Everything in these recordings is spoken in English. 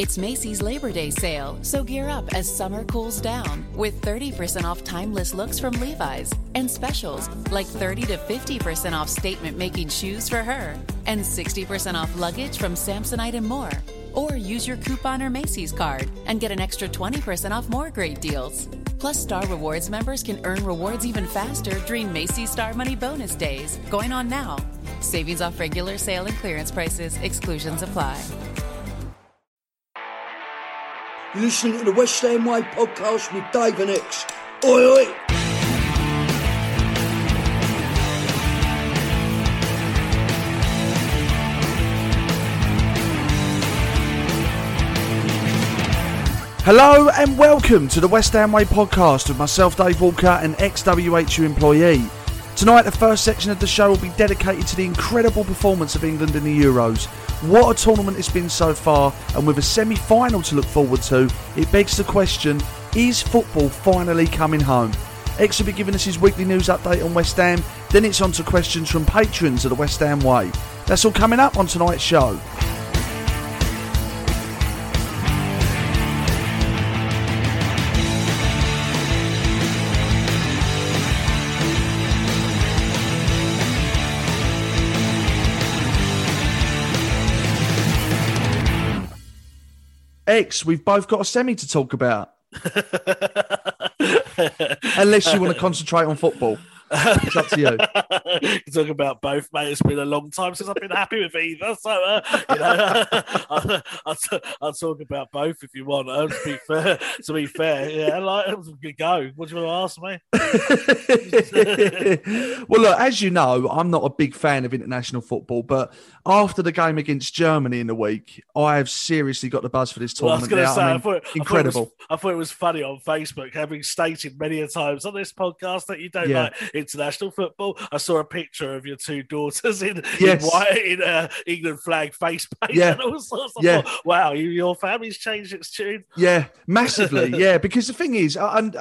It's Macy's Labor Day sale, so gear up as summer cools down with 30% off timeless looks from Levi's and specials like 30 to 50% off statement making shoes for her and 60% off luggage from Samsonite and more. Or use your coupon or Macy's card and get an extra 20% off more great deals. Plus, Star Rewards members can earn rewards even faster during Macy's Star Money Bonus Days, going on now. Savings off regular sale and clearance prices, exclusions apply. You're listening to the West Ham Way podcast with Dave and Ex. Oi, oi! Hello and welcome to the West Ham Way podcast with myself, Dave Walker, an ex WHU employee. Tonight, the first section of the show will be dedicated to the incredible performance of England in the Euros. What a tournament it's been so far, and with a semi final to look forward to, it begs the question is football finally coming home? Ex will be giving us his weekly news update on West Ham, then it's on to questions from patrons of the West Ham Way. That's all coming up on tonight's show. Ex, we've both got a semi to talk about. Unless you want to concentrate on football. It's up to you. you talk about both, mate. It's been a long time since I've been happy with either. So, uh, you know, I'll, I'll, t- I'll, talk about both if you want. Uh, to be fair, to be fair, yeah, like go. What do you want to ask me? well, look, as you know, I'm not a big fan of international football, but after the game against Germany in the week, I have seriously got the buzz for this tournament. Well, I was going to say, mean, thought, incredible. I thought, was, I thought, it was funny on Facebook, having stated many a times on this podcast that you don't yeah. like international football. I saw a picture of your two daughters in, yes. in white in uh, England flag face paint yeah. and all sorts. I yeah. Thought, wow, you, your family's changed its tune. Yeah, massively. yeah, because the thing is, and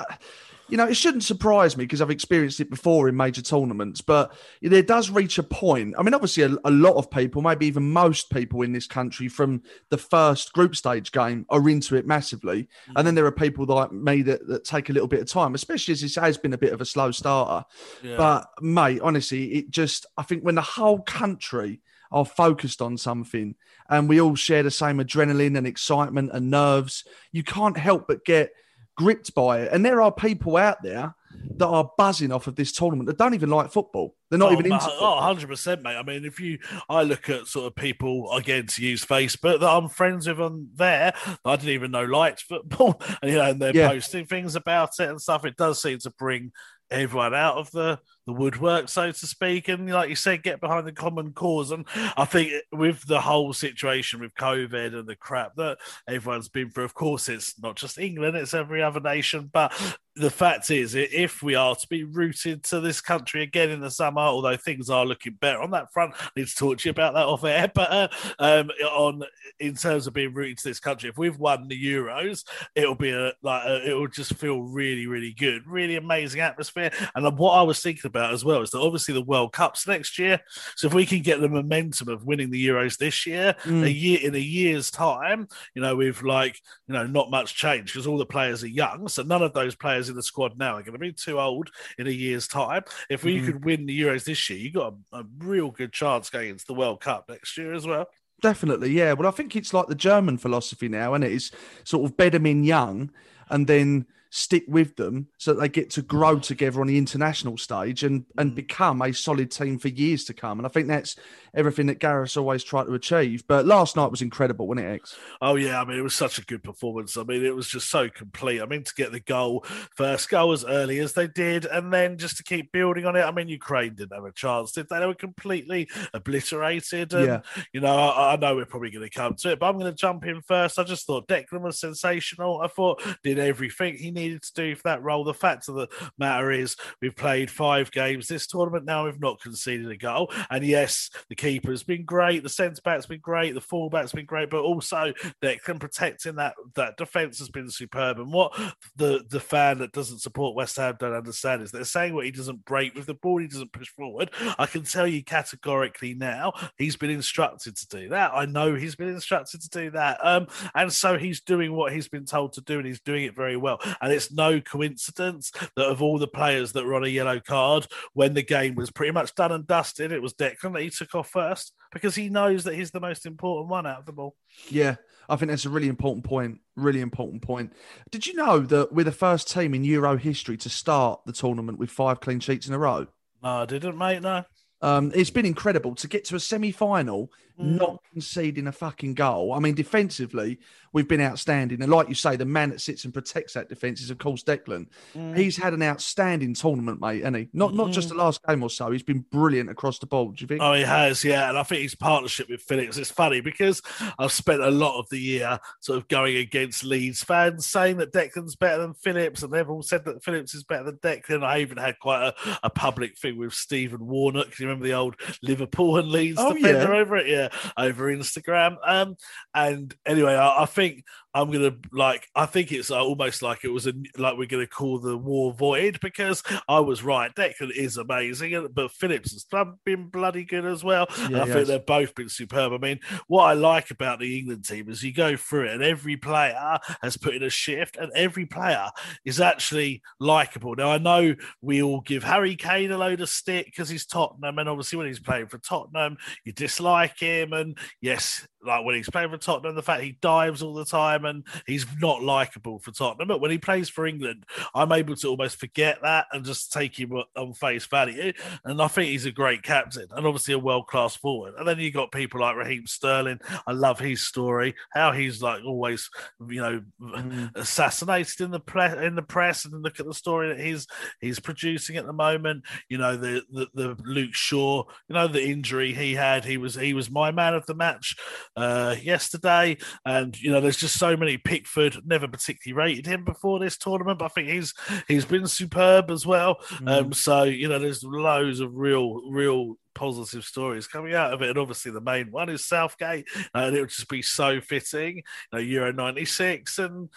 you know, it shouldn't surprise me because I've experienced it before in major tournaments, but there does reach a point. I mean, obviously, a, a, lot of people, maybe even most people in this country from the first group stage game are into it massively. Mm-hmm. And then there are people like me that, that take a little bit of time, especially as this has been a bit of a slow starter. Yeah. But, mate, honestly, it just, I think when the whole country are focused on something and we all share the same adrenaline and excitement and nerves, you can't help but get gripped by it. And there are people out there that are buzzing off of this tournament that don't even like football. They're not oh, even into Oh, 100%, mate. I mean, if you, I look at sort of people, again, to use Facebook that I'm friends with on there, I didn't even know liked football, and, you know, and they're yeah. posting things about it and stuff. It does seem to bring everyone out of the the woodwork, so to speak, and like you said, get behind the common cause. And I think with the whole situation with COVID and the crap that everyone's been through, of course, it's not just England; it's every other nation. But the fact is, if we are to be rooted to this country again in the summer, although things are looking better on that front, I need to talk to you about that off air. But uh, um, on in terms of being rooted to this country, if we've won the Euros, it'll be a like a, it will just feel really, really good, really amazing atmosphere. And what I was thinking about as well is that obviously the World Cup's next year. So if we can get the momentum of winning the Euros this year, mm. a year in a year's time, you know, with like, you know, not much change because all the players are young. So none of those players in the squad now are going to be too old in a year's time. If we mm. could win the Euros this year, you got a, a real good chance going into the World Cup next year as well. Definitely, yeah. Well, I think it's like the German philosophy now, and it is sort of bed them in young and then stick with them so that they get to grow together on the international stage and and mm. become a solid team for years to come. And I think that's everything that Gareth's always tried to achieve. But last night was incredible, wasn't it, Ex? Oh yeah, I mean it was such a good performance. I mean it was just so complete. I mean to get the goal first goal as early as they did, and then just to keep building on it. I mean Ukraine didn't have a chance, did they? They were completely obliterated. And, yeah. You know, I, I know we're probably going to come to it, but I'm going to jump in first. I just thought Declan was sensational. I thought did everything he needed to do for that role. The fact of the matter is, we've played five games this tournament now. We've not conceded a goal, and yes, the keeper's been great, the centre back's been great, the fullback's been great, but also Declan protecting that that defence has been superb. And what the the fan that doesn't support West Ham don't understand is they're saying what he doesn't break with the ball, he doesn't push forward. I can tell you categorically now, he's been instructed to do that. I know he's been instructed to do that, um, and so he's doing what he's been told to do, and he's doing it very well. And it's no coincidence that of all the players that were on a yellow card when the game was pretty much done and dusted, it was Declan that he took off first because he knows that he's the most important one out of the ball. Yeah, I think that's a really important point. Really important point. Did you know that we're the first team in Euro history to start the tournament with five clean sheets in a row? No, I didn't, mate. No. Um, it's been incredible to get to a semi final. Not conceding a fucking goal. I mean, defensively, we've been outstanding. And like you say, the man that sits and protects that defence is, of course, Declan. Mm. He's had an outstanding tournament, mate, and he? Not, not just the last game or so. He's been brilliant across the board. Do you think? Oh, he has, yeah. And I think his partnership with Phillips is funny because I've spent a lot of the year sort of going against Leeds fans saying that Declan's better than Phillips, and they've all said that Phillips is better than Declan. I even had quite a, a public thing with Stephen Warnock. Do you remember the old Liverpool and Leeds oh, defender yeah. over it? Yeah, over Instagram. Um, and anyway, I, I think I'm gonna like. I think it's uh, almost like it was a like we're gonna call the war void because I was right. Declan is amazing, but Phillips has been bloody good as well. Yeah, I yes. think they've both been superb. I mean, what I like about the England team is you go through it, and every player has put in a shift, and every player is actually likable. Now I know we all give Harry Kane a load of stick because he's Tottenham, and obviously when he's playing for Tottenham, you dislike him, and yes, like when he's playing for Tottenham, the fact he dives all the time and he's not likable for Tottenham. But when he plays for England, I'm able to almost forget that and just take him on face value. And I think he's a great captain and obviously a world class forward. And then you got people like Raheem Sterling. I love his story, how he's like always, you know, mm. assassinated in the press in the press. And look at the story that he's he's producing at the moment. You know, the the, the Luke Shaw, you know, the injury he had. He was he was my man of the match uh, yesterday. And you know, there's just so many. Pickford never particularly rated him before this tournament, but I think he's he's been superb as well. Mm. Um, so you know, there's loads of real, real positive stories coming out of it. And obviously, the main one is Southgate, and it would just be so fitting. You know, Euro '96 and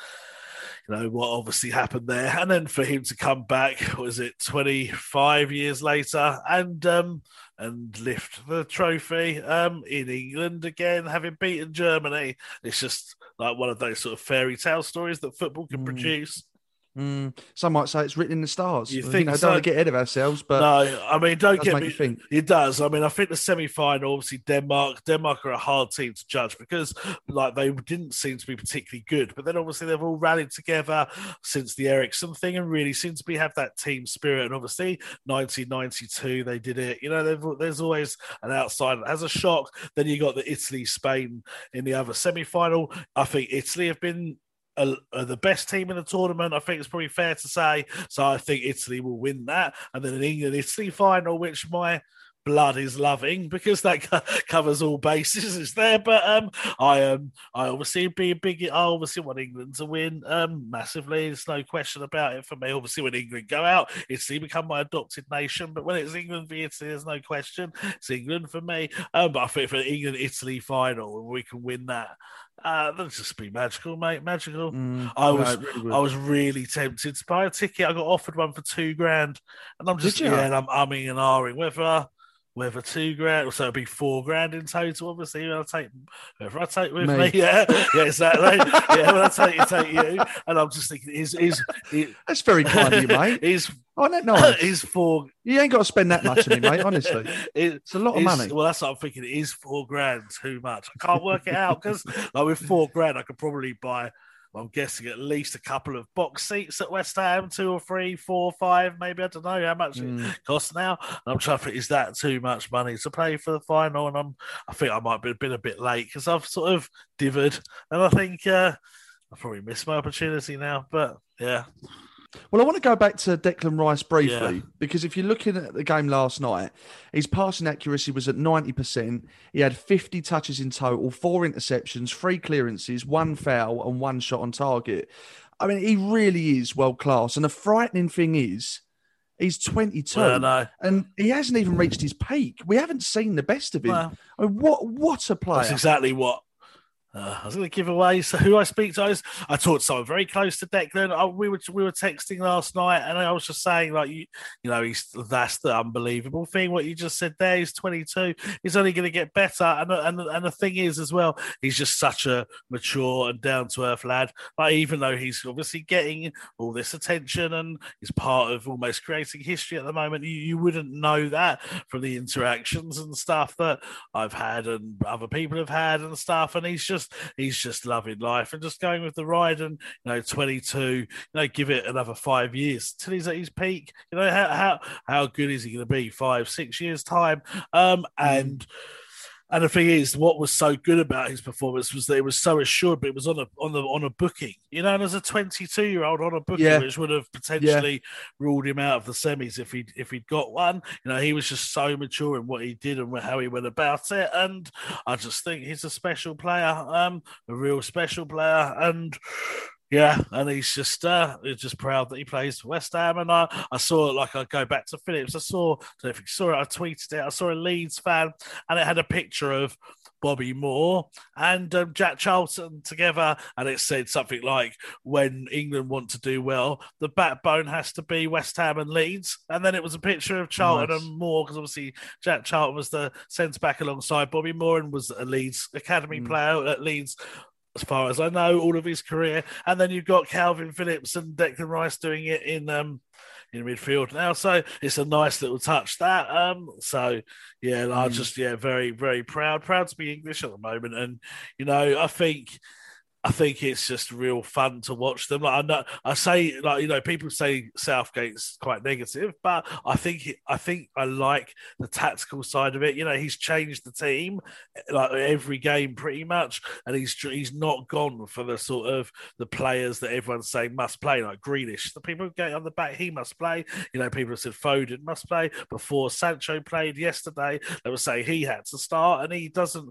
you know what obviously happened there, and then for him to come back, was it 25 years later, and um, and lift the trophy um, in England again, having beaten Germany. It's just like one of those sort of fairy tale stories that football can mm. produce. Mm, some might say it's written in the stars. You think? I don't want to get ahead of ourselves, but no, I mean, don't get me. Think. It does. I mean, I think the semi-final, obviously, Denmark. Denmark are a hard team to judge because, like, they didn't seem to be particularly good. But then, obviously, they've all rallied together since the Eriksen thing, and really seem to be have that team spirit. And obviously, 1992, they did it. You know, there's always an outsider that has a shock. Then you got the Italy, Spain in the other semi-final. I think Italy have been are, are, the best team in the tournament. I think it's probably fair to say. So I think Italy will win that, and then an England Italy final, which my blood is loving because that covers all bases is there. But um i um i obviously be a big i obviously want england to win um massively. There's no question about it for me. Obviously when england go out italy become my adopted nation. But when it's england v italy there's no question. It's england for me. Um but i think for england italy final we can win that Uh, that'd just be magical, mate. Magical. Mm, I was, no, really I was really tempted to buy a ticket. I got offered one for two grand, and I'm just yeah, and I'm umming and ahhing whether whether two grand, so it'd be four grand in total. Obviously, I'll take whoever I take with me. me. Yeah, yeah, exactly. yeah, when I take you, take you. And I'm just thinking, is is, that's very kind of you, mate. Is oh, that nice? Is four? You ain't got to spend that much on me, mate. Honestly, it, it's a lot of money. Well, that's what I'm thinking. Is four grand too much? I can't work it out because, like, with four grand, I could probably buy I'm guessing at least a couple of box seats at West Ham, two or three, four, five, maybe. I don't know how much mm. it costs now. And I'm trying to think, is that too much money to pay for the final? And I'm, I think I might have been a bit late because I've sort of divvied. and I think uh, I probably missed my opportunity now. But yeah, well, I want to go back to Declan Rice briefly yeah. because if you're looking at the game last night, his passing accuracy was at 90%. He had 50 touches in total, four interceptions, three clearances, one foul, and one shot on target. I mean, he really is world class. And the frightening thing is, he's 22 well, and he hasn't even reached his peak. We haven't seen the best of him. Well, I mean, what, what a player. That's exactly what uh, I was going to give away so who I speak to. I, talked to someone very close to Declan. I, we were we were texting last night, and I was just saying, like you, you know, he's that's the unbelievable thing. What you just said there. He's 22. He's only going to get better. And and and the thing is, as well, he's just such a mature and down to earth lad. Like even though he's obviously getting all this attention and he's part of almost creating history at the moment, you, you wouldn't know that from the interactions and stuff that I've had and other people have had and stuff. And he's just just he's just loving life and just going with the ride. And you know, 22, you know, give it another five years till he's at his peak. You know, how how how good is he going to be? Five, six years time. Um, and. Mm and the thing is, what was so good about his performance was that it was so assured, but it was on a on the on a booking. You know, and as a 22 year old on a booking, yeah. which would have potentially yeah. ruled him out of the semis if he if he'd got one. You know, he was just so mature in what he did and how he went about it. And I just think he's a special player, um, a real special player, and yeah, and he's just uh, he's just proud that he plays for West Ham. And I, I saw it like I go back to Phillips. I saw if you saw it, I tweeted it. I saw a Leeds fan, and it had a picture of Bobby Moore and um, Jack Charlton together, and it said something like, "When England want to do well, the backbone has to be West Ham and Leeds." And then it was a picture of Charlton nice. and Moore because obviously Jack Charlton was the centre back alongside Bobby Moore and was a Leeds academy mm. player at Leeds as far as I know, all of his career. And then you've got Kalvin Phillips and Declan Rice doing it in um in midfield now. So it's a nice little touch that. Um so yeah, mm. just yeah, very, very proud. Proud to be English at the moment. And you know, I think I think it's just real fun to watch them. Like I know, I say, like you know, people say Southgate's quite negative, but I think I think I like the tactical side of it. You know, he's changed the team eh, like every game pretty much, and he's he's not gone for the sort of the players that everyone's saying must play, like Grealish. The people getting on the back, he must play. You know, people have said Foden must play before Sancho played yesterday. They were saying he had to start, and he doesn't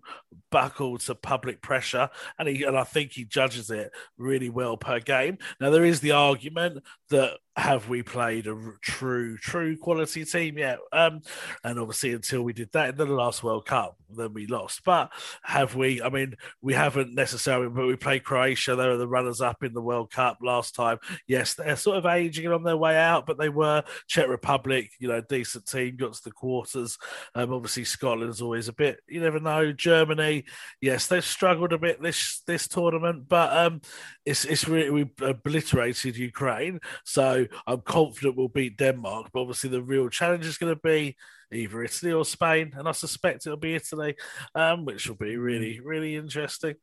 buckle to public pressure, and he and I think he judges it really well per game. Now there is the argument that have we played a true, true quality team yet? Um, and obviously, until we did that in the last World Cup, then we lost. But have we? I mean, we haven't necessarily, but we played Croatia. They were the runners up in the World Cup last time. Yes, they're sort of aging on their way out, but they were Czech Republic, you know, decent team, got to the quarters. Um, obviously, Scotland's always a bit, you never know. Germany, yes, they've struggled a bit this this tournament, but um, it's it's really we obliterated Ukraine. So I'm confident we'll beat Denmark. But obviously, the real challenge is going to be either Italy or Spain, and I suspect it'll be Italy, um, which will be really really interesting.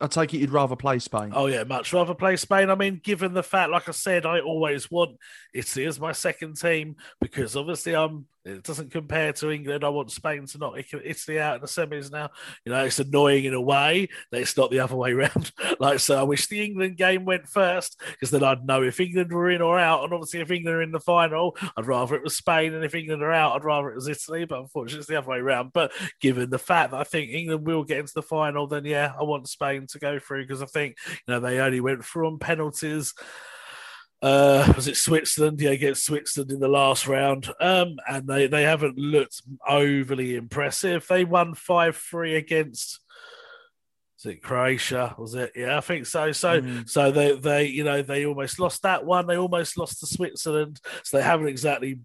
I take it you'd rather play Spain. Oh yeah, much rather play Spain. I mean, given the fact, like I said, I always want Italy as my second team because obviously I'm it doesn't compare to England. I want Spain to knock Italy out in the semis now. You know, it's annoying in a way that it's not the other way around. like, so I wish the England game went first because then I'd know if England were in or out. And obviously, if England are in the final, I'd rather it was Spain. And if England are out, I'd rather it was Italy. But unfortunately, it's the other way around. But given the fact that I think England will get into the final, then yeah, I want Spain to go through because I think, you know, they only went through on penalties uh, was it Switzerland? Yeah, against Switzerland in the last round. Um, and they, they haven't looked overly impressive. They won 5 3 against was it Croatia? Was it? Yeah, I think so. So, Mm. so they, they, you know, they almost lost that one. They almost lost to Switzerland. So they haven't exactly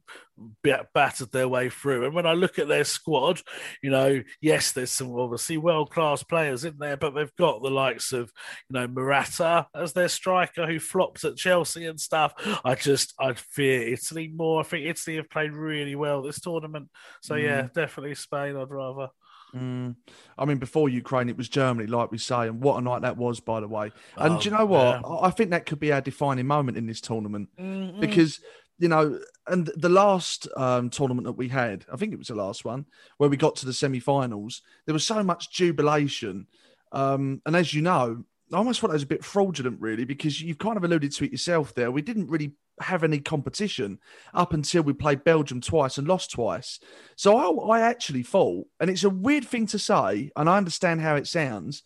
battered their way through. And when I look at their squad, you know, yes, there's some obviously world class players in there, but they've got the likes of, you know, Morata as their striker who flopped at Chelsea and stuff. I just, I fear Italy more. I think Italy have played really well this tournament. So yeah, Mm. definitely Spain. I'd rather. Mm. I mean, before Ukraine, it was Germany, like we say, and what a night that was, by the way. And Oh, do you know what? yeah. I I think that could be our defining moment in this tournament Mm-mm. because you know, and the last um, tournament that we had, I think it was the last one, where we got to the semi-finals. There was so much jubilation, um, and as you know, I almost thought it was a bit fraudulent, really, because you've kind of alluded to it yourself there. We didn't really have any competition up until we played Belgium twice and lost twice. So I, I actually thought, and it's a weird thing to say, and I understand how it sounds,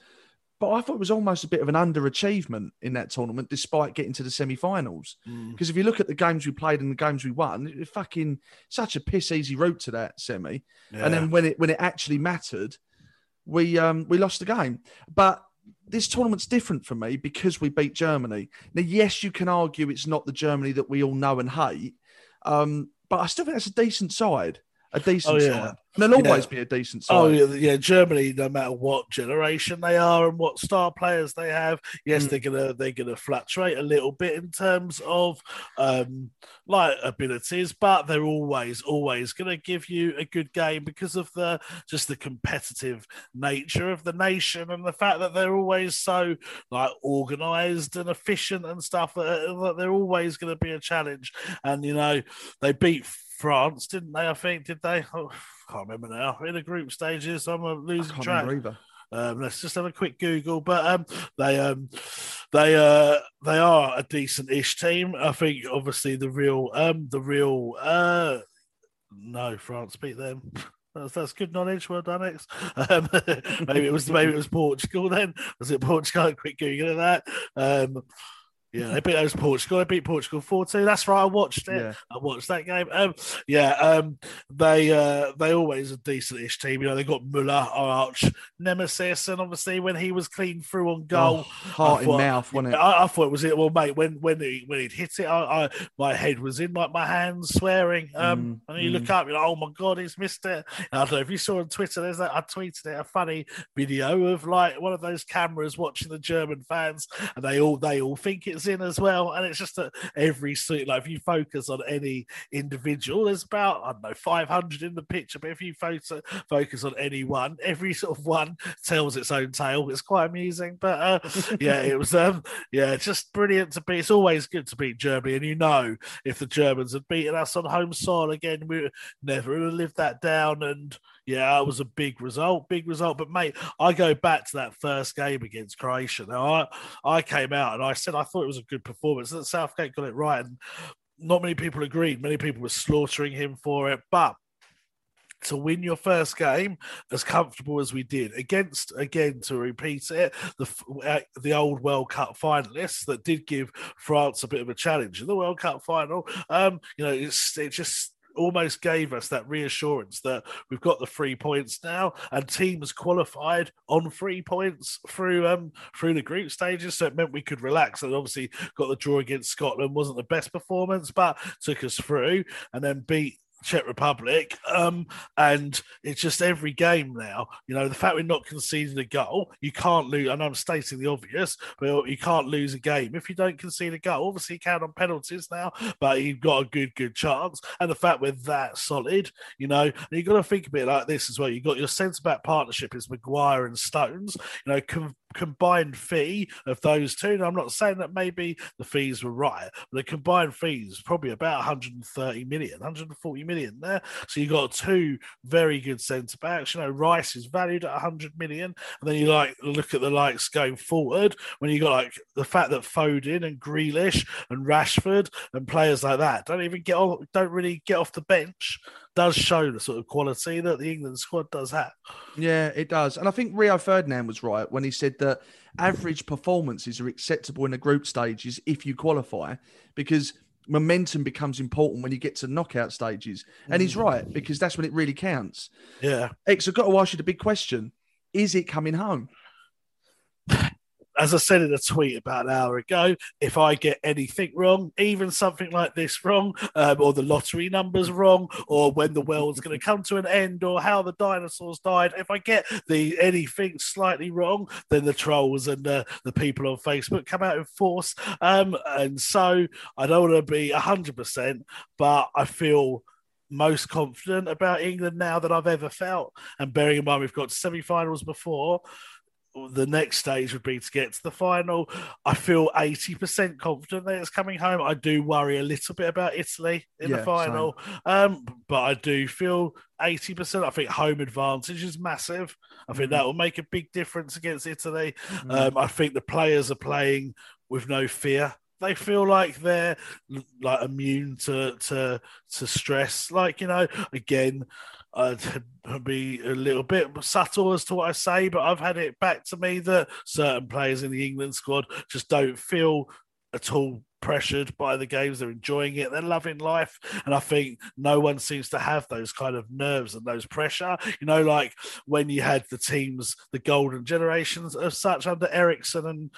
but I thought it was almost a bit of an underachievement in that tournament, despite getting to the semi-finals. Mm. Because if you look at the games we played and the games we won, it was fucking such a piss easy route to that semi. And then when it when it actually mattered, we um we lost the game. But this tournament's different for me because we beat Germany. Now, yes, you can argue it's not the Germany that we all know and hate, um, but I still think that's a decent side. A decent Oh, yeah. side. And Yeah. always be a decent side. Oh yeah, yeah. Germany, no matter what generation they are and what star players they have, yes, Mm. they're gonna they're gonna fluctuate a little bit in terms of um like abilities, but they're always always gonna give you a good game because of the just the competitive nature of the nation and the fact that they're always so like organized and efficient and stuff that, that they're always to be a challenge. And you know, they beat France, didn't they? I think did they? Oh, can't remember now. In the group stages, I'm uh, I losing track. Um, let's just have a quick Google. But um, they um, they uh, they are a decent-ish team. I think obviously the real um, the real uh, no France beat them. That's, that's good knowledge. Well done, Ex. Um, maybe it was maybe it was Portugal then. Was it Portugal? Quick Google of that. Yeah, they beat those Portugal. They beat Portugal four two. That's right. I watched it. Yeah. I watched that game. Um, yeah, um, they uh, they always a decent-ish team. You know, they got Muller, our arch nemesis, and obviously when he was clean through on goal, Oh, heart I in thought- mouth, wasn't it? I, I thought it was it. Well, mate, when when he when he'd hit it, I, I my head was in like my hands swearing. Um, Mm, and you look up, you're like, oh my god, he's missed it. And I don't know if you saw on Twitter. There's that I tweeted it a funny video of like one of those cameras watching the German fans, and they all they all think it's in as well. And it's just that every suit, like if you focus on any individual, there's about I don't know 500 in the picture, but if you focus focus on any one, every sort of one tells its own tale. It's quite amusing, but uh, yeah, it was um yeah, just brilliant to beat. It's always good to beat Germany, and you know if the Germans had beaten us on home soil again, we never would have lived that down. And yeah, it was a big result, big result. But mate, I go back to that first game against Croatia. Now I I came out and I said I thought it was a good performance. That Southgate got it right, and not many people agreed. Many people were slaughtering him for it, but to win your first game as comfortable as we did against again to repeat it the uh, the old World Cup finalists that did give France a bit of a challenge in the World Cup final um you know it's it just almost gave us that reassurance that we've got the three points now and teams qualified on three points through um through the group stages. So it meant we could relax and obviously got the draw against Scotland. Wasn't the best performance but took us through and then beat Czech Republic. Um, and it's just every game now. You know, the fact we're not conceding a goal, you can't lose. And I'm stating the obvious, but you can't lose a game if you don't concede a goal. Obviously, you count on penalties now, but you've got a good, good chance. And the fact we're that solid, you know, you've got to think a bit like this as well. You've got your centre back partnership is Maguire and Stones. You know, combined fee of those two. And I'm not saying that maybe the fees were right, but the combined fees probably about 130 million, 140 million there. So you got two very good centre backs. You know, Rice is valued at 100 million, and then you like look at the likes going forward when you got like the fact that Foden and Grealish and Rashford and players like that don't even get off, don't really get off the bench. Does show the sort of quality that the England squad does have. Yeah, it does. And I think Rio Ferdinand was right when he said that average performances are acceptable in the group stages if you qualify, because momentum becomes important when you get to knockout stages. And he's mm. right, because that's when it really counts. Yeah. Ex, I've got to ask you the big question Is it coming home? As I said in a tweet about an hour ago, if I get anything wrong, even something like this wrong, um, or the lottery numbers wrong, or when the world's going to come to an end, or how the dinosaurs died, if I get the anything slightly wrong, then the trolls and uh, the people on Facebook come out in force. Um, and so I don't want to be hundred percent, but I feel most confident about England now that I've ever felt. And bearing in mind we've got semi-finals before, the next stage would be to get to the final. I feel 80% confident that it's coming home. I do worry a little bit about Italy in Yeah, the final, um, but I do feel 80%. I think home advantage is massive. I think that will make a big difference against Italy. Um, I think the players are playing with no fear. They feel like they're like immune to to to stress. Like you know, again, I'd be a little bit subtle as to what I say, but I've had it back to me that certain players in the England squad just don't feel at all pressured by the games. They're enjoying it. They're loving life. And I think no one seems to have those kind of nerves and those pressure. You know, like when you had the teams, the golden generations of such under Eriksson and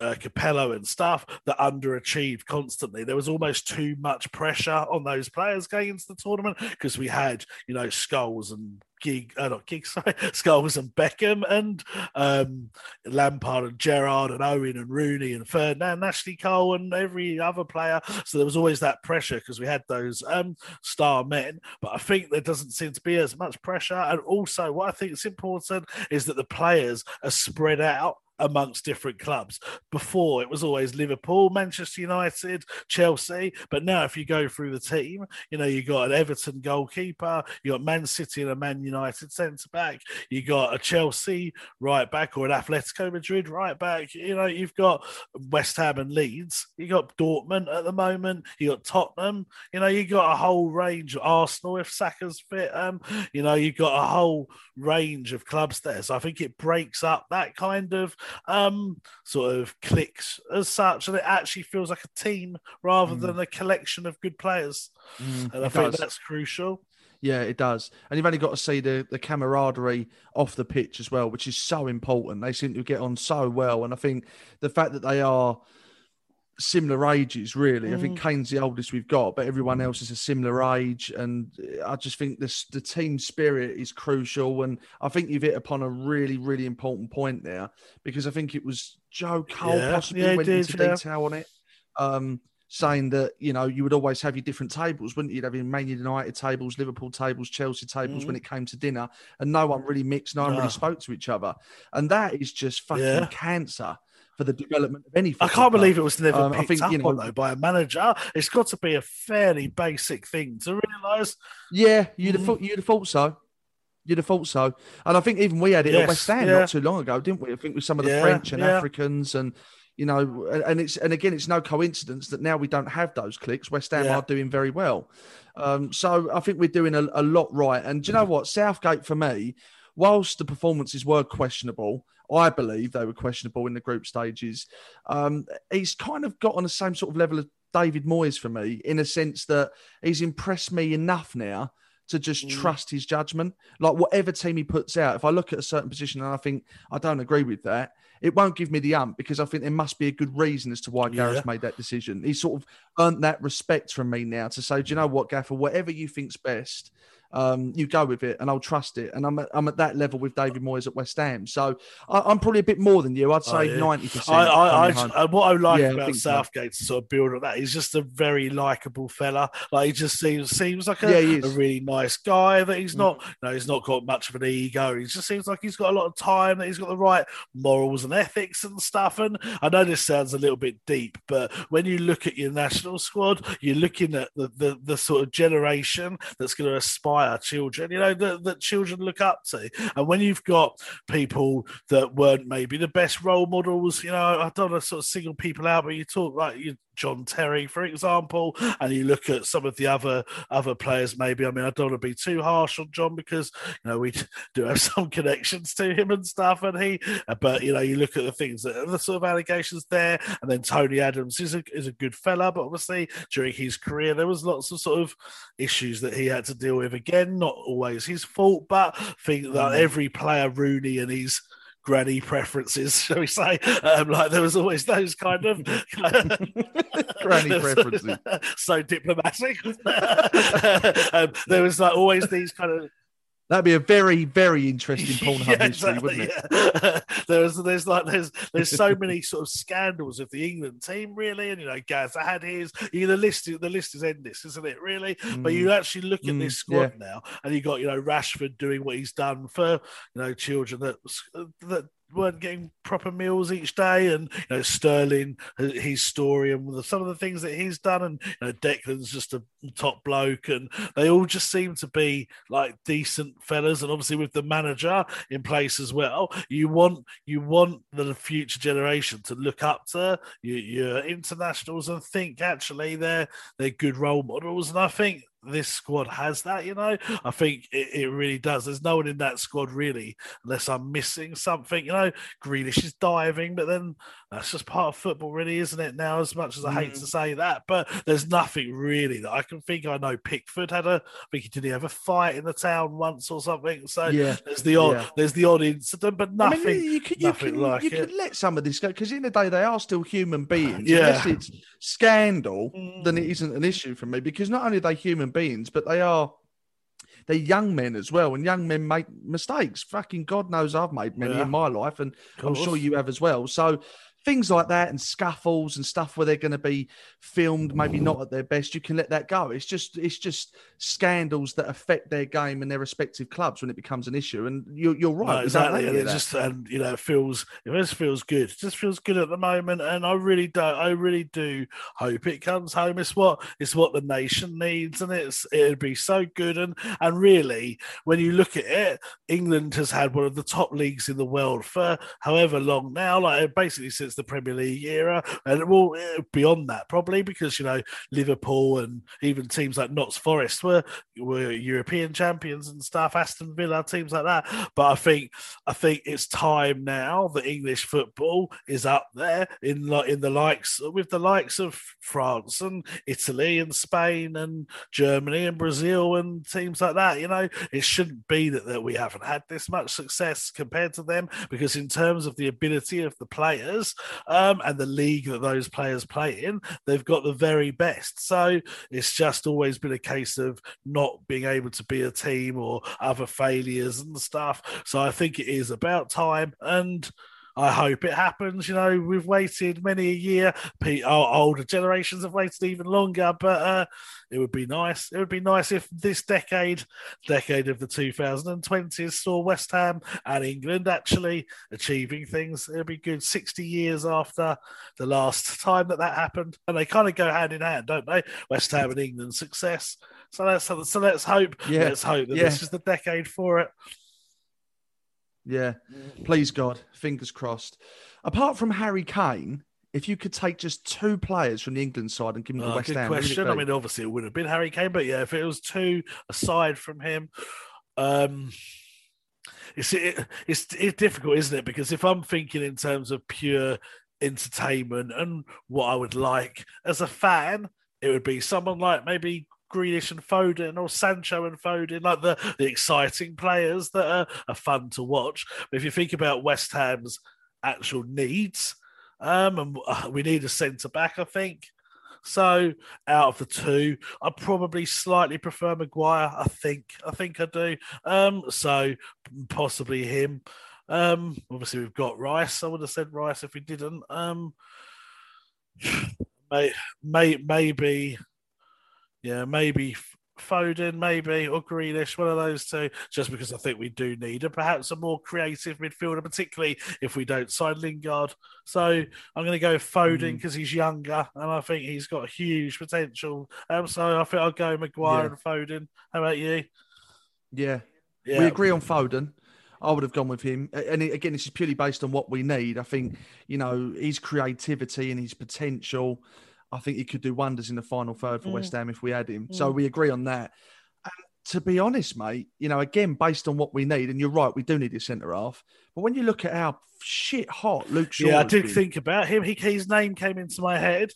uh, Capello and stuff that underachieved constantly. There was almost too much pressure on those players going into the tournament because we had, you know, Scholes and Gig, uh, not Gig, sorry, Scholes and Beckham and um, Lampard and Gerrard and Owen and Rooney and Ferdinand, Ashley Cole and every other player. So there was always that pressure because we had those um, star men. But I think there doesn't seem to be as much pressure. And also, what I think is important is that the players are spread out amongst different clubs. Before it was always Liverpool, Manchester United, Chelsea, but now if you go through the team, you know you got an Everton goalkeeper, you got Man City and a Man United centre back, you got a Chelsea right back or an Atletico Madrid right back. You know you've got West Ham and Leeds, you got Dortmund at the moment, you got Tottenham. You know you got a whole range of Arsenal if Saka's fit. Um, you know you've got a whole range of clubs there. So I think it breaks up that kind of um, sort of clicks as such, and it actually feels like a team rather Mm. than a collection of good players. and I think does. that's crucial. Yeah, it does. And you've only got to see the, the camaraderie off the pitch as well, which is so important. They seem to get on so well. And I think the fact that they are similar ages, really, I think Kane's the oldest we've got, but everyone else is a similar age. And I just think this, the team spirit is crucial. And I think you've hit upon a really, really important point there because I think it was Joe Cole Yeah, possibly yeah, went did, into yeah. detail on it. Um, saying that you know you would always have your different tables, wouldn't you? You'd have your Man United tables, Liverpool tables, Chelsea tables when it came to dinner, and no one really mixed, no one Mm. No. really spoke to each other, and that is just fucking Yeah. cancer for the development of any. I can't club. believe it was never Um, I picked think, up you know- on though by a manager. It's got to be a fairly basic thing to realise. Yeah, you'd Mm. have thought you'd have thought so. You'd have thought so, and I think even we had it Yes, at West Ham yeah. not too long ago, didn't we? I think with some of the Yeah, French and yeah. Africans, and you know, and it's and again, it's no coincidence that now we don't have those clicks. West Ham are doing very well, um, so I think we're doing a, a lot right. And do you know what, Southgate for me, whilst the performances were questionable, I believe they were questionable in the group stages. Um, he's kind of got on the same sort of level as David Moyes for me, in a sense that he's impressed me enough now to just Mm. trust his judgment. Like whatever team he puts out, if I look at a certain position and I think I don't agree with that, it won't give me the ump because I think there must be a good reason as to why Yeah. made that decision. He's sort of earned that respect from me now to say, do you know what, Gaffer, whatever you think's best, um, you go with it and I'll trust it. And I'm at, I'm at that level with David Moyes at West Ham. So I, I'm probably a bit more than you. I'd Oh, say yeah. 90%. I, I, I. I- what I like Yeah, I about so. Southgate to sort of build on that, he's just a very likable fella. Like he just seems seems like a, Yeah, a really nice guy. That he's not, no, he's not got much of an ego. He just seems like he's got a lot of time. That he's got the right morals and ethics and stuff. And I know this sounds a little bit deep, but when you look at your national squad, you're looking at the the, the sort of generation that's going to aspire children. You know that that children look up to. And when you've got people that weren't maybe the best role models, you know, I don't want to sort of single people out, but you talk like you John Terry, for example, and you look at some of the other other players. Maybe I mean I don't want to be too harsh on John because you know we do have some connections to him and stuff, and he. Uh, but you know you look at the things that the sort of allegations there, and then Tony Adams is a is a good fella, but obviously during his career there was lots of sort of issues that he had to deal with. Again, not always his fault, but think that mm. every player Rooney and his granny preferences, shall we say? Um, like there was always those kind of granny preferences. so diplomatic. um, there was like always these kind of That'd be a very, very interesting Pornhub Yeah, history, exactly, wouldn't it? yeah. there's, there's like, there's, there's so many sort of scandals of the England team, really, and you know, Gaza had his. You know, the list, is- the list is endless, isn't it? Really, but you actually look at Mm, this squad yeah. now, and you got you know Rashford doing what he's done for you know children that that weren't getting proper meals each day, and you know Sterling, uh, his story, and the, some of the things that he's done, and you know Declan's just a top bloke, and they all just seem to be like decent fellas, and obviously with the manager in place as well, you want you want the future generation to look up to your, your internationals and think actually they're they're good role models, and I think this squad has that, you know. I think it, it really does. There's no one in that squad really, unless I'm missing something. You know, Grealish is diving, but then that's just part of football, really, isn't it? Now, as much as I hate to say that, but there's nothing really that I can think. I know Pickford had a, I think he did he have a fight in the town once or something. So Yeah, there's the odd, yeah. there's the odd incident, but nothing, I mean, you, can, you nothing can, like you let some of this go because in the day they are still human beings. Yeah. Unless it's scandal, then Mm. it isn't an issue for me because not only are they human beings, but they are they're young men as well, and young men make mistakes. Fucking God knows I've made many Yeah. in my life, and I'm sure you have as well. So things like that and scuffles and stuff where they're going to be filmed, maybe not at their best, you can let that go. It's just it's just scandals that affect their game and their respective clubs when it becomes an issue. And you're, you're right. No, exactly. And it just and you know it feels it just feels good. It just feels good at the moment, and I really do. I really do hope it comes home. It's what it's what the nation needs, and it's it'd be so good. And and really, when you look at it, England has had one of the top leagues in the world for however long now, like basically since the Premier League era, and well eh, beyond that probably because you know Liverpool and even teams like Notts Forest were were European champions and stuff, Aston Villa, teams like that. But I think I think it's time now that English football is up there in like in the likes with the likes of France and Italy and Spain and Germany and Brazil and teams like that. You know, it shouldn't be that, that we haven't had this much success compared to them because in terms of the ability of the players um, and the league that those players play in, they've got the very best. So it's just always been a case of not being able to be a team or other failures and stuff. So I think it is about time and. I hope it happens. You know, we've waited many a year. Our older generations have waited even longer, but uh, it would be nice. It would be nice if this decade, decade of the 2020s, saw West Ham and England actually achieving things. It'd be good 60 years after the last time that that happened, and they kind of go hand in hand, don't they? West Ham and England success. So let's so let's hope. Yeah, Let's hope that yeah. this is the decade for it. Yeah, please God, fingers crossed. Apart from Harry Kane, if you could take just two players from the England side and give them to Uh, West good Ham, who would it question. I mean, obviously it would have been Harry Kane, but yeah, if it was two aside from him, um, it's it, it's it's difficult, isn't it? Because if I'm thinking in terms of pure entertainment and what I would like as a fan, it would be someone like maybe Grealish and Foden or Sancho and Foden, like the, the exciting players that are, are fun to watch. But if you think about West Ham's actual needs, um, and uh, we need a centre back, I think. So out of the two, I probably slightly prefer Maguire. I think, I think I do. Um, so possibly him. Um, obviously we've got Rice. I would have said Rice if we didn't. Um, may, may, maybe, yeah, maybe Foden, maybe, or Grealish, one of those two, just because I think we do need a perhaps a more creative midfielder, particularly if we don't sign Lingard. So I'm going to go Foden because he's younger and I think he's got huge potential. Um, so I think I'll go Maguire Yeah. and Foden. How about you? Yeah. Yeah. We agree on Foden. I would have gone with him. And again, this is purely based on what we need. I think, you know, his creativity and his potential, I think he could do wonders in the final third for Mm. West Ham if we had him. So Mm. we agree on that. And to be honest, mate, you know, again, based on what we need, and you're right, we do need a centre half. But when you look at how shit hot Luke Shaw yeah, I did been- think about him. He, his name came into my head.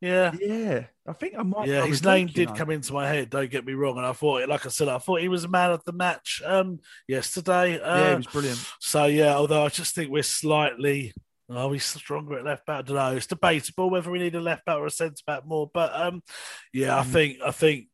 Yeah. Yeah, I think I might. Yeah, his name did though. come into my head. Don't get me wrong, and I thought, like I said, I thought he was a man of the match um, yesterday. Uh, Yeah, he was brilliant. So yeah, although I just think we're slightly. Are we stronger at left back? I don't know. It's debatable whether we need a left back or a centre back more. But um, yeah, Mm. I think I think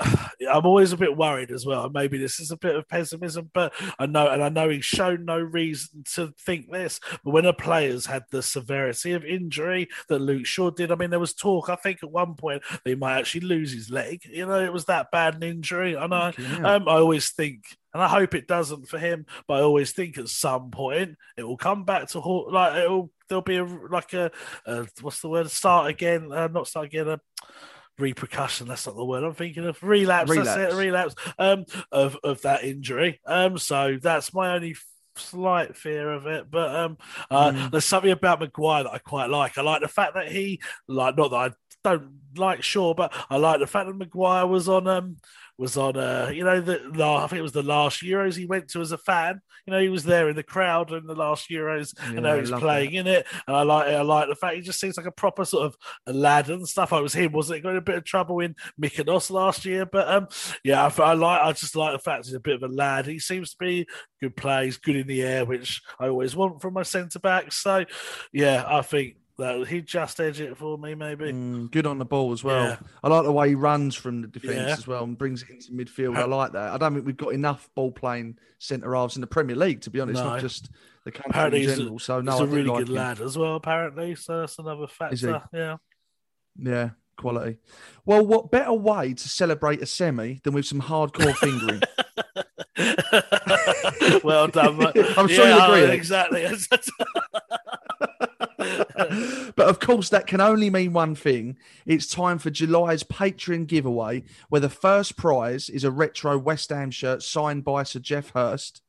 I'm always a bit worried as well. Maybe this is a bit of pessimism, but I know, and I know he's shown no reason to think this. But when a player's had the severity of injury that Luke Shaw did, I mean, there was talk. I think at one point that he might actually lose his leg. You know, it was that bad an injury. I know. Um, I always think, and I hope it doesn't for him, but I always think at some point it will come back to haunt- like it'll there'll be a like a, a what's the word? Start again? Uh, not start again. A repercussion. That's not the word I'm thinking of. Relapse. That's Relapse. it. Relapse. Um, of of that injury. Um, so that's my only slight fear of it but um uh, Mm. there's something about Maguire that I quite like I like the fact that he like not that I don't like Shaw but I like the fact that Maguire was on um was on uh you know the la- I think it was the last Euros he went to as a fan. You know he was there in the crowd in the last Euros. Yeah, and now he's playing in it and I like it. I like the fact he just seems like a proper sort of a lad and stuff. I was him wasn't it? Got a bit of trouble in Mykonos last year but um yeah I, I like I just like the fact he's a bit of a lad. He seems to be good play he's good in the air which I always want from my centre back so yeah I think that he'd just edge it for me maybe Mm, good on the ball as well. Yeah. I like the way he runs from the defence Yeah. as well and brings it into midfield. I like that. I don't think we've got enough ball playing centre halves in the Premier League, to be honest, No. not just the country apparently in general. a, so no, he's I a really like good him. lad as well apparently so that's another he? factor yeah Yeah, quality. Well, what better way to celebrate a semi than with some hardcore fingering? well done mate. I'm sure Yeah, you agree. exactly but of course, that can only mean one thing. It's time for July's Patreon giveaway, where the first prize is a retro West Ham shirt signed by Sir Geoff Hurst,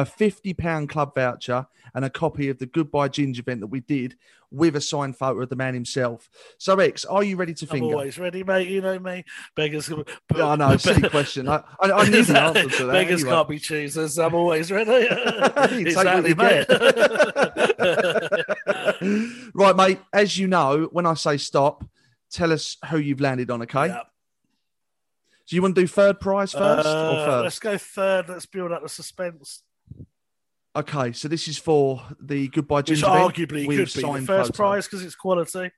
a £50 club voucher, and a copy of the Goodbye Ginge event that we did with a signed photo of the man himself. So, Ex, are you ready to I'm finger? always ready mate you know me beggars I know, silly question. I, I, I knew the answer to that. beggars anyway. can't be choosers I'm always ready exactly mate right, mate. As you know, when I say stop, tell us who you've landed on, okay? Yep. Do you want to do third prize first or Uh, first? Let's go third. Let's build up the suspense. Okay, so this is for the Goodbye Which event arguably could be the signed first photo. prize because it's quality.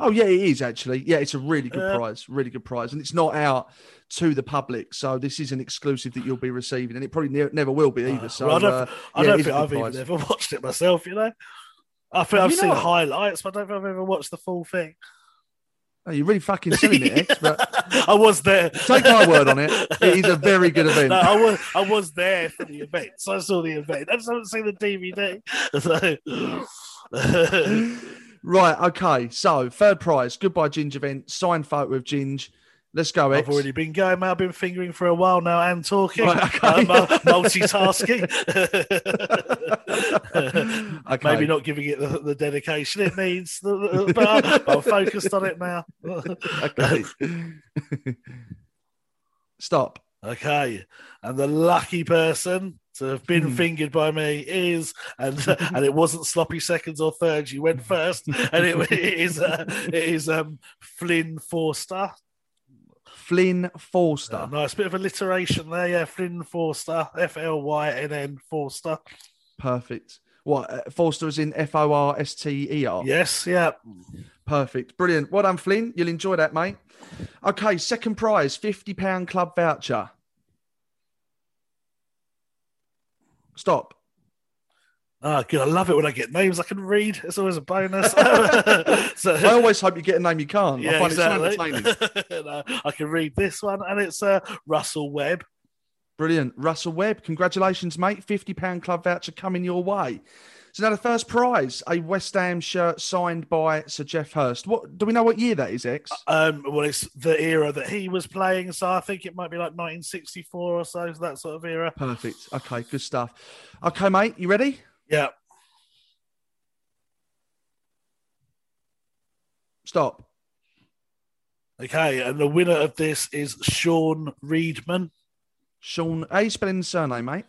Oh yeah, it is actually. Yeah, it's a really good Yeah. prize, really good prize, and it's not out to the public, so this is an exclusive that you'll be receiving, and it probably ne- never will be either. So Well, I don't, uh, I yeah, don't think I've good even ever watched it myself. You know, I think I've you seen highlights, but I don't think I've ever watched the full thing. Oh, you're really fucking selling it, Ex, but I was there. take my word on it. It is a very good event. No, I was I was there for the event, so I saw the event. I just haven't seen the DVD. So, Right, okay. So third prize, goodbye Ginge event, signed photo of Ginge. Let's go, Ex. I've already been going. mate. I've been fingering for a while now and talking, Right, okay. Uh, multitasking. Okay. Maybe not giving it the, the dedication it needs, but I'm, I'm focused on it now. okay. Stop. Okay, and the lucky person to have been Hmm. fingered by me is, and and it wasn't sloppy seconds or thirds. You went first, and it, it is uh, it is um Flynn Forster. Flynn Forster. Uh, nice bit of alliteration there, yeah. Flynn Forster, F L Y N N Forster. Perfect. What? Uh, Forster is in F O R S T E R. Yes, yeah. Perfect. Brilliant. Well done, Flynn. You'll enjoy that, mate. Okay, second prize, £50 club voucher. Stop. Ah, good. I love it when I get names I can read. It's always a bonus. so, I always hope you get a name you can't. I yeah, find exactly. it so entertaining. No, I can read this one, and it's uh, Russell Webb. Brilliant. Russell Webb, congratulations, mate. £50 club voucher coming your way. So now the first prize, a West Ham shirt signed by Sir Geoff Hurst. What do we know what year that is, Ex? Um, well, it's the era that he was playing, so I think it might be like 1964 or so, so that sort of era. Perfect. Okay, good stuff. Okay, mate, you ready? Yeah. Stop. Okay, and the winner of this is Sean Reedman. Sean, how you spelling the surname, mate?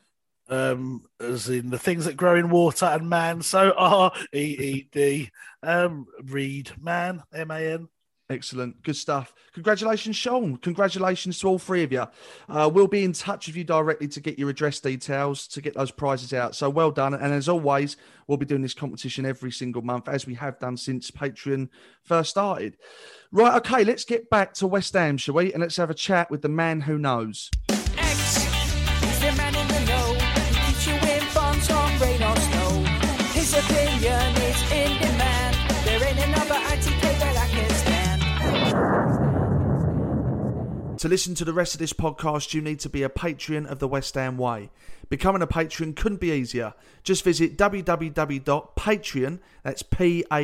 um, as in the things that grow in water and man. So R E E D, um, read man, M A N. Excellent. Good stuff. Congratulations, Sean. Congratulations to all three of you. Uh, we'll be in touch with you directly to get your address details to get those prizes out. So well done. And as always, we'll be doing this competition every single month, as we have done since Patreon first started. Right. Okay. Let's get back to West Ham, shall we? And let's have a chat with the man who knows. To listen to the rest of this podcast, you need to be a patron of the West Ham Way. Becoming a patron couldn't be easier. Just visit www.patreon, that's P-A-T-R-E-O-N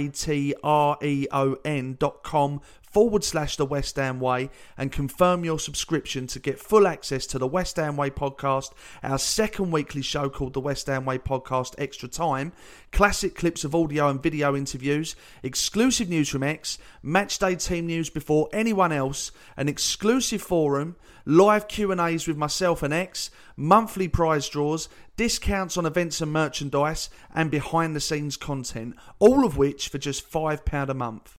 dot com forward slash the West Ham Way and confirm your subscription to get full access to the West Ham Way podcast, our second weekly show called the West Ham Way Podcast Extra Time, classic clips of audio and video interviews, exclusive news from Ex, matchday team news before anyone else, an exclusive forum, live Q&As with myself and Ex, monthly prize draws, discounts on events and merchandise, and behind the scenes content, all of which for just £5 a month.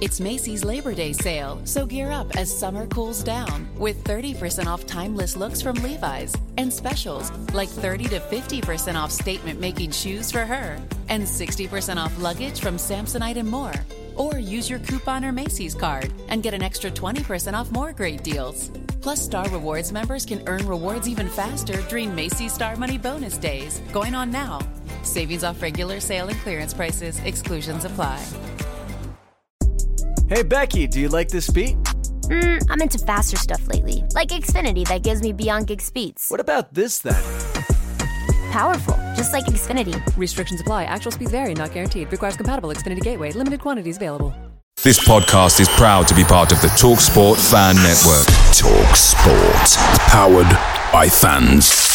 It's Macy's Labor Day sale, so gear up as summer cools down with 30% off timeless looks from Levi's and specials like 30 to 50% off statement making shoes for her and 60% off luggage from Samsonite and more. Or use your coupon or Macy's card and get an extra 20% off more great deals. Plus, Star Rewards members can earn rewards even faster during Macy's Star Money Bonus Days, going on now. Savings off regular sale and clearance prices, exclusions apply. Hey Becky, do you like this beat? Mm, I'm into faster stuff lately, like Xfinity that gives me beyond gig speeds. What about this then? Powerful, just like Xfinity. Restrictions apply. Actual speeds vary, not guaranteed. Requires compatible Xfinity gateway. Limited quantities available. This podcast is proud to be part of the TalkSport Fan Network. Talk Sport. Powered by fans.